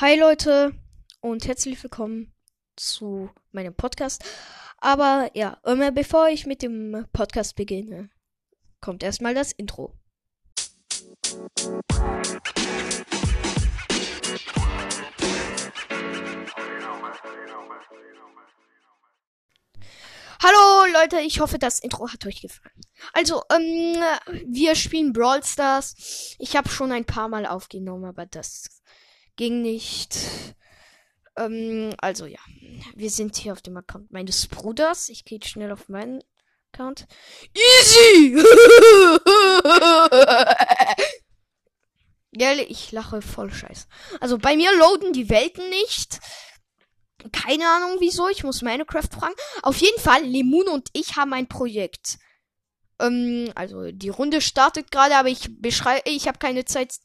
Hi Leute und herzlich willkommen zu meinem Podcast. Aber ja, bevor ich mit dem Podcast beginne, kommt erstmal das Intro. Hallo Leute, ich hoffe, das Intro hat euch gefallen. Also, ähm, wir spielen Brawl Stars. Ich habe schon ein paar Mal aufgenommen, aber das ging nicht. Ähm, also ja, wir sind hier auf dem Account meines Bruders. Ich gehe schnell auf meinen Account. Easy! Gell, ich lache voll scheiße. Also bei mir loaden die Welten nicht. Keine Ahnung wieso, ich muss Minecraft fragen. Auf jeden Fall, Lemun und ich haben ein Projekt. Ähm, also die Runde startet gerade, aber ich beschreibe, ich habe keine Zeit.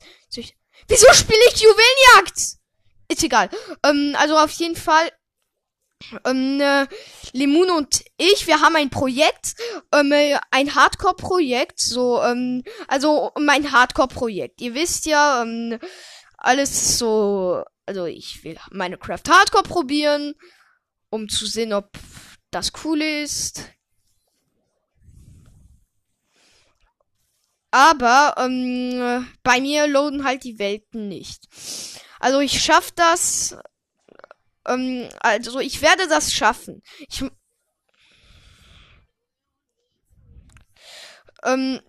Wieso spiele ich Juwelenjagd? Ist egal. Ähm, also auf jeden Fall, ähm, äh, Lemun und ich, wir haben ein Projekt, ähm, äh, ein Hardcore-Projekt, so, ähm, also mein Hardcore-Projekt. Ihr wisst ja, ähm, alles so also ich will Minecraft Hardcore probieren, um zu sehen, ob das cool ist. Aber ähm, bei mir loaden halt die Welten nicht. Also ich schaff das. Ähm, also ich werde das schaffen. Ich, ähm,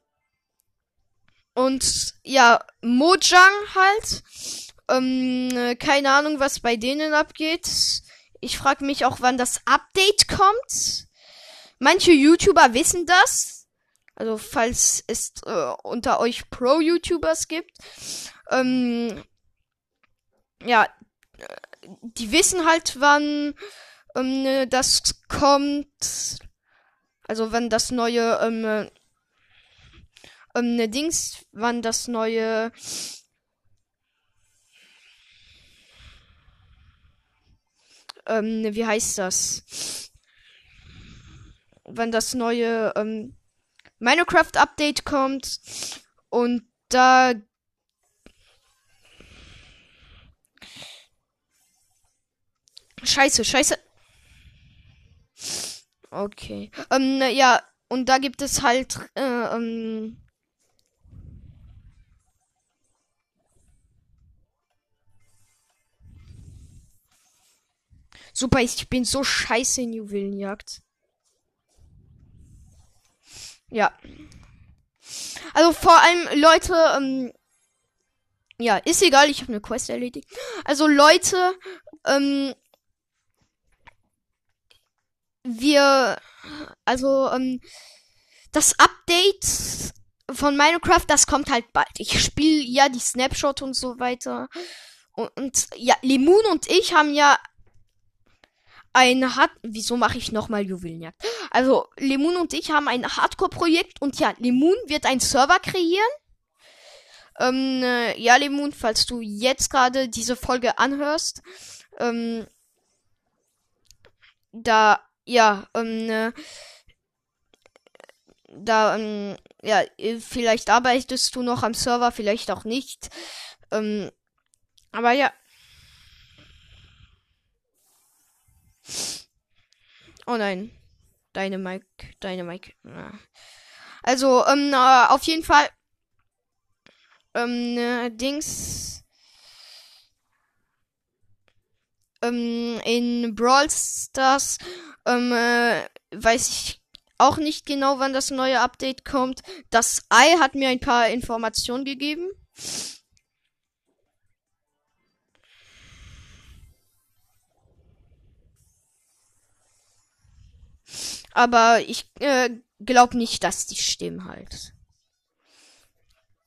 und ja, Mojang halt ähm, keine Ahnung, was bei denen abgeht. Ich frage mich auch, wann das Update kommt. Manche YouTuber wissen das. Also falls es äh, unter euch Pro-YouTubers gibt. Ähm, ja, die wissen halt, wann ähm, das kommt. Also wann das neue ähm, ähm, Dings, wann das neue ähm, wie heißt das? Wenn das neue ähm, Minecraft-Update kommt und da Scheiße, scheiße. Okay. Ähm, ja, und da gibt es halt, äh, ähm, Super, ich bin so scheiße in Juwelenjagd. Ja. Also vor allem Leute, ähm, ja, ist egal, ich habe eine Quest erledigt. Also Leute, ähm, wir, also, ähm, das Update von Minecraft, das kommt halt bald. Ich spiele ja die Snapshot und so weiter. Und, und ja, Lemon und ich haben ja ein Hard wieso mache ich nochmal Juwelenjagd? Also Lemun und ich haben ein Hardcore-Projekt und ja, Lemun wird einen Server kreieren. Ähm, äh, ja, Lemun, falls du jetzt gerade diese Folge anhörst, ähm, da, ja, ähm, äh, da, ähm, ja, vielleicht arbeitest du noch am Server, vielleicht auch nicht. Ähm, aber ja, Oh nein. Deine Mike, deine Mike. Also, ähm, äh, auf jeden Fall. Ähm, äh, Dings. Ähm, in Brawl Stars, ähm, äh, weiß ich auch nicht genau, wann das neue Update kommt. Das Ei hat mir ein paar Informationen gegeben. Aber ich äh, glaube nicht, dass die stimmen halt.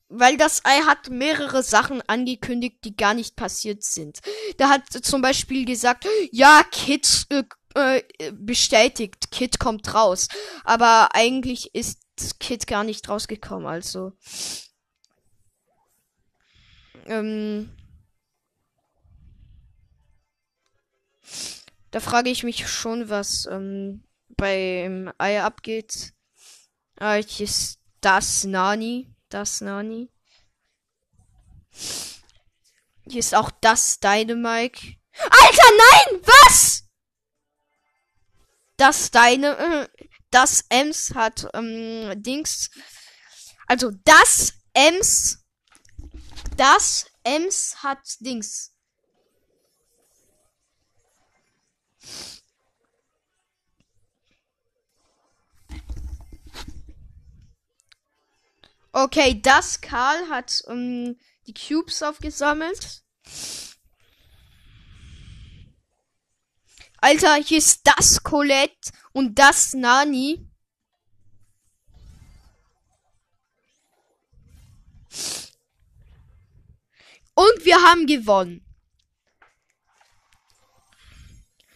Weil das Ei hat mehrere Sachen angekündigt, die gar nicht passiert sind. Da hat zum Beispiel gesagt, ja, Kid äh, äh, bestätigt, Kid kommt raus. Aber eigentlich ist Kid gar nicht rausgekommen, also. Ähm, da frage ich mich schon, was ähm, beim Ei abgeht. Äh, ist das Nani. Das Nani. Hier ist auch das Dynamike. Alter, nein! Was? Das deine, äh, das Ems hat, ähm, Dings. Also, das Ems, das Ems hat Dings. Okay, das Karl hat ähm, die Cubes aufgesammelt. Alter, hier ist das Colette und das Nani. Und wir haben gewonnen.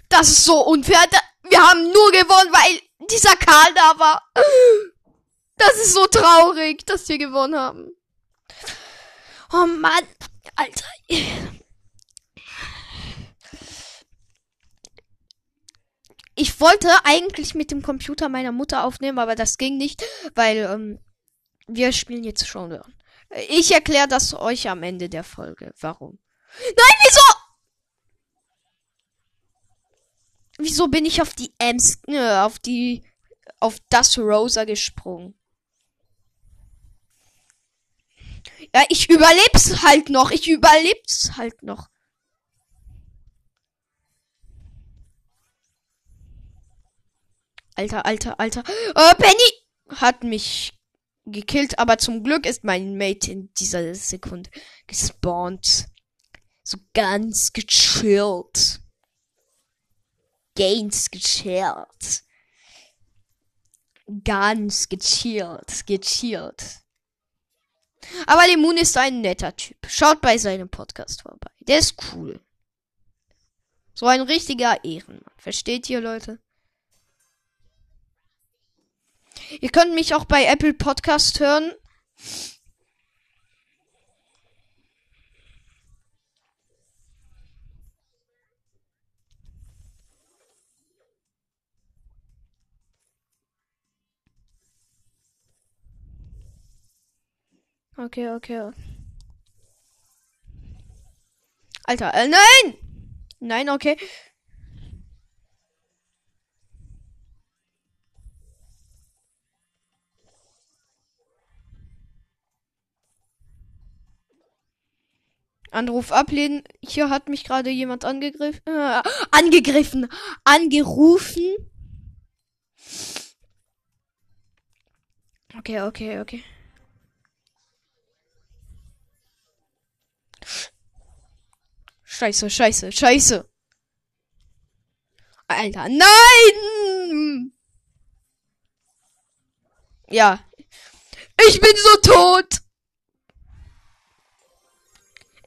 Das ist so unfair. Wir haben nur gewonnen, weil dieser Karl da war. Das ist so traurig, dass wir gewonnen haben. Oh Mann, Alter. Ich wollte eigentlich mit dem Computer meiner Mutter aufnehmen, aber das ging nicht, weil ähm, wir spielen jetzt schon. Ich erkläre das euch am Ende der Folge. Warum? Nein, wieso? Wieso bin ich auf die Ems, äh, auf die, auf das Rosa gesprungen? Ja, ich überleb's halt noch. Ich überleb's halt noch. Alter, alter, alter. Oh, Penny hat mich gekillt, aber zum Glück ist mein Mate in dieser Sekunde gespawnt. So ganz gechillt. Gains gechillt. Ganz gechillt, gechillt. Aber Lemon ist ein netter Typ. Schaut bei seinem Podcast vorbei. Der ist cool. So ein richtiger Ehrenmann. Versteht ihr, Leute? Ihr könnt mich auch bei Apple Podcast hören. Okay, okay. Alter, äh, nein! Nein, okay. Anruf ablehnen. Hier hat mich gerade jemand angegriffen. Äh, angegriffen. Angerufen. Okay, okay, okay. Scheiße, scheiße, scheiße. Alter, nein! Ja. Ich bin so tot!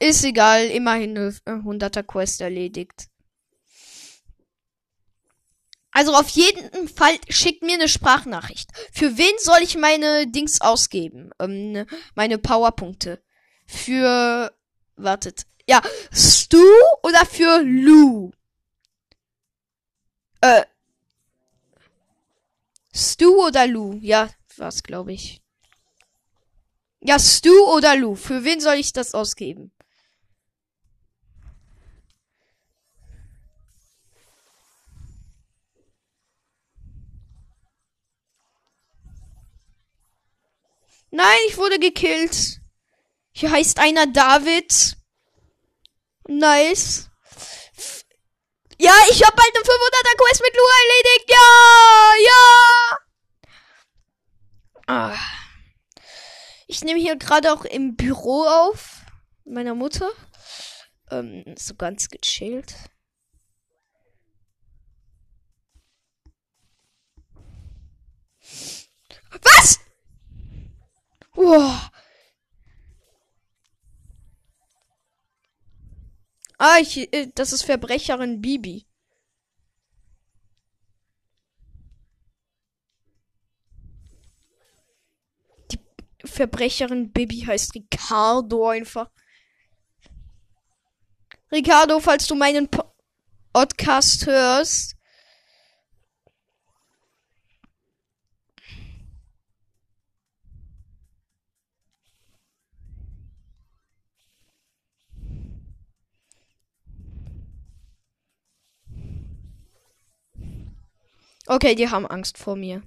Ist egal, immerhin eine 100er Quest erledigt. Also auf jeden Fall schickt mir eine Sprachnachricht. Für wen soll ich meine Dings ausgeben? Ähm, meine Powerpunkte. Für, wartet. Ja, Stu oder für Lou? Äh, Stu oder Lou? Ja, was glaube ich. Ja, Stu oder Lou? Für wen soll ich das ausgeben? Nein, ich wurde gekillt. Hier heißt einer David. Nice. Ja, ich hab bald eine 500er Quest mit Lu erledigt. Ja, ja. Ah. Ich nehme hier gerade auch im Büro auf. Meiner Mutter. Ähm, so ganz gechillt. Was? Wow. Ah, ich, äh, das ist Verbrecherin Bibi. Die Verbrecherin Bibi heißt Ricardo einfach. Ricardo, falls du meinen Podcast hörst, Okay, die haben Angst vor mir.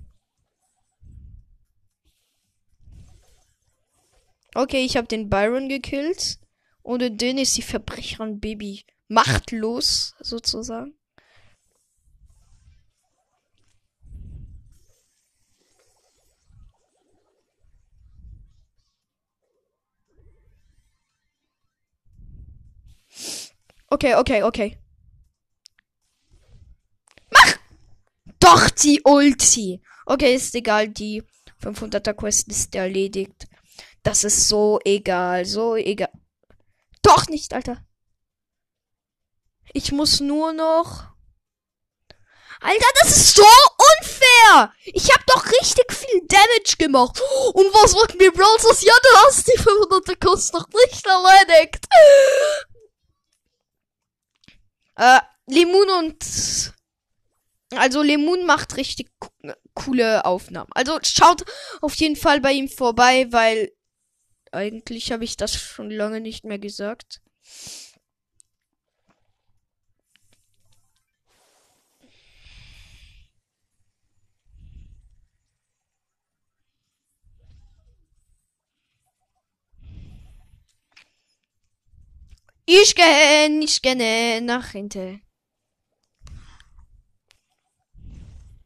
Okay, ich habe den Byron gekillt. Ohne den ist die Verbrecherin Baby machtlos, sozusagen. Okay, okay, okay. Mach! Die Ulti. Okay, ist egal, die 500er Quest ist erledigt. Das ist so egal, so egal. Doch nicht, Alter. Ich muss nur noch. Alter, das ist so unfair! Ich hab doch richtig viel Damage gemacht. Und was sagt mir Brawlers? Ja, du hast die 500er Quest noch nicht erledigt. Äh, Lemun und. Also Lemun macht richtig coole Aufnahmen. Also schaut auf jeden Fall bei ihm vorbei, weil eigentlich habe ich das schon lange nicht mehr gesagt. Ich gehe, ich gehe nach hinten.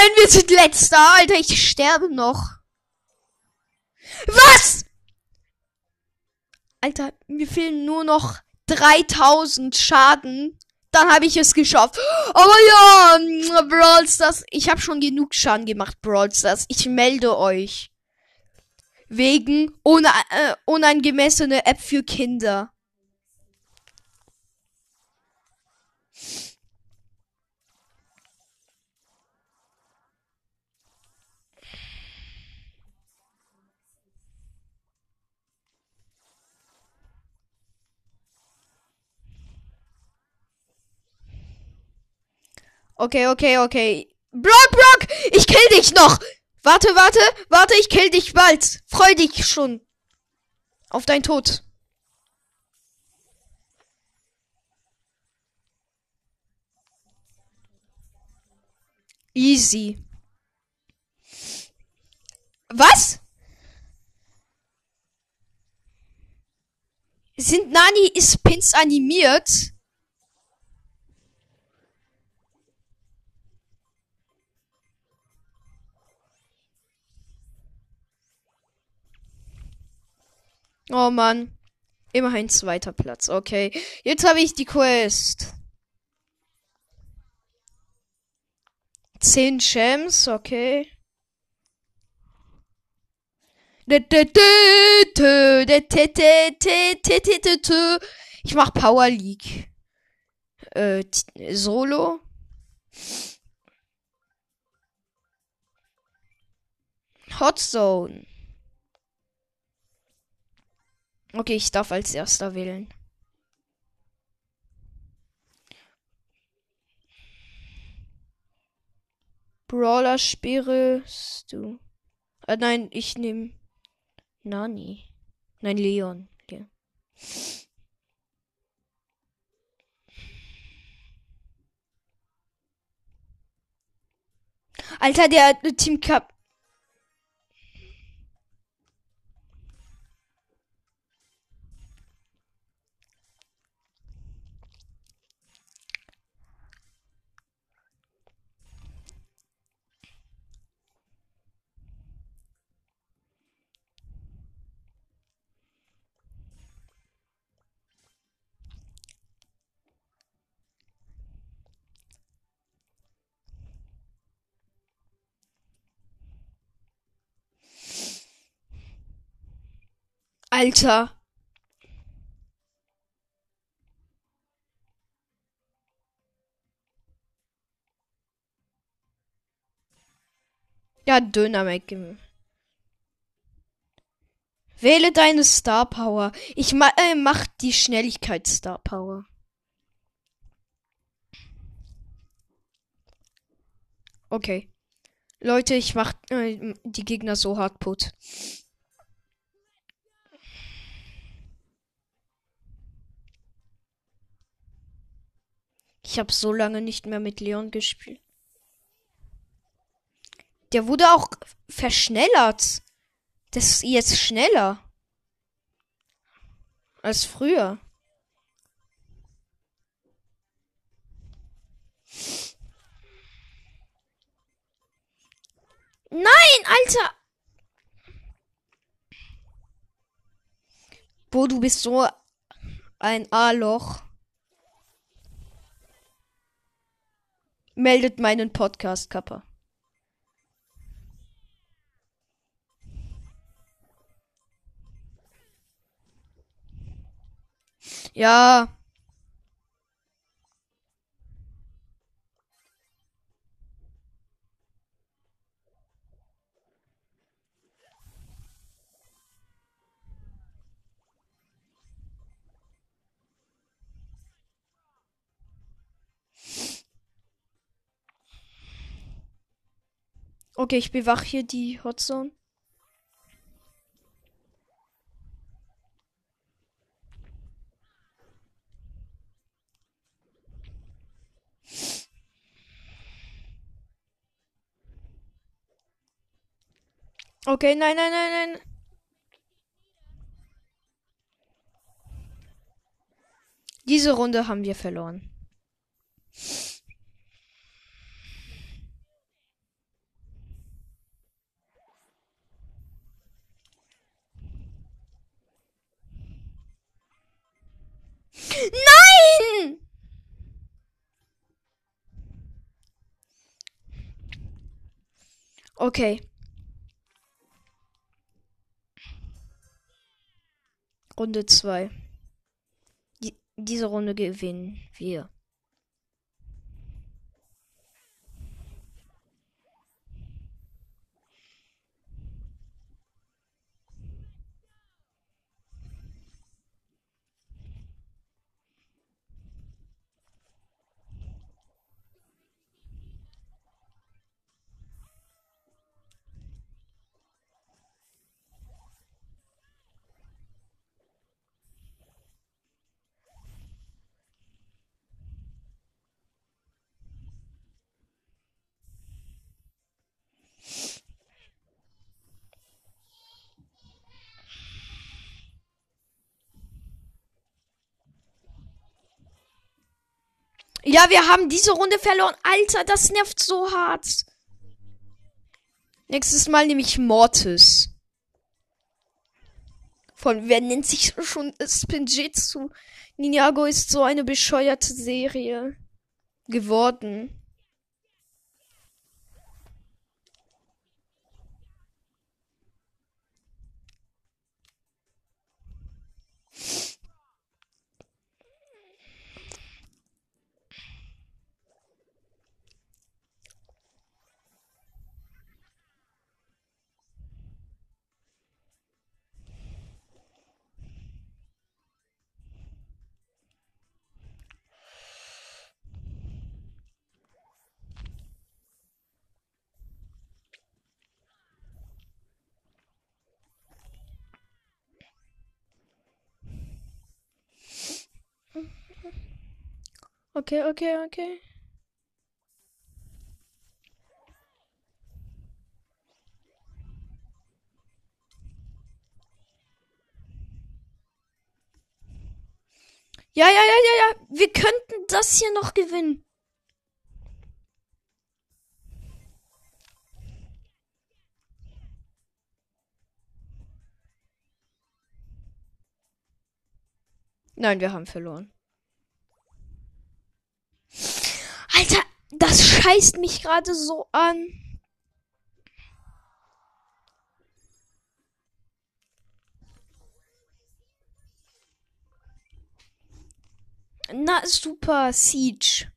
Nein, wir sind letzter. Alter, ich sterbe noch. Was? Alter, mir fehlen nur noch 3000 Schaden. Dann habe ich es geschafft. Aber ja, Brawl Stars. Ich habe schon genug Schaden gemacht, Brawl Stars. Ich melde euch. Wegen ohne, äh, unangemessene App für Kinder. Okay, okay, okay. Brock, Brock, ich kill dich noch. Warte, warte, warte, ich kill dich bald. Freu dich schon. Auf dein Tod. Easy. Was? Sind Nani-Spins animiert? Oh Mann. Immerhin zweiter Platz. Okay. Jetzt habe ich die Quest. Zehn Gems, okay. Ich mach Power League. Äh, Solo. Hot Zone. Okay, ich darf als erster wählen. Brawler sperrst du. Äh, nein, ich nehme Nani. Nein, Leon. Leon. Alter, der Team Cup Alter Ja, Döner McGimmel. Wähle deine Star Power. Ich ma äh, mach die Schnelligkeit Star Power. Okay. Leute, ich mach äh, die Gegner so hart put. Ich habe so lange nicht mehr mit Leon gespielt. Der wurde auch verschnellert. Das ist jetzt schneller. Als früher. Nein, Alter! Bo, du bist so ein A-Loch. Meldet meinen Podcast, Kappa. Ja. Okay, ich bewache hier die Hotzone. Okay, nein, nein, nein, nein. Diese Runde haben wir verloren. Nein! Okay. Runde 2. Die, diese Runde gewinnen wir. Ja, wir haben diese Runde verloren. Alter, das nervt so hart. Nächstes Mal nehme ich Mortis. Von wer nennt sich schon Spinjitzu? Ninjago ist so eine bescheuerte Serie geworden. Okay, okay, okay. Ja, ja, ja, ja, ja. Wir könnten das hier noch gewinnen. Nein, wir haben verloren. Alter, das scheißt mich gerade so an. Na, super, Siege.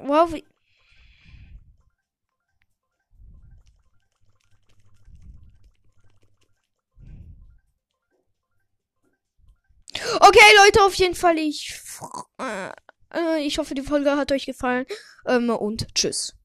Wow, wie. Okay, Leute, auf jeden Fall, ich, äh, äh, ich hoffe, die Folge hat euch gefallen. Ähm, und tschüss.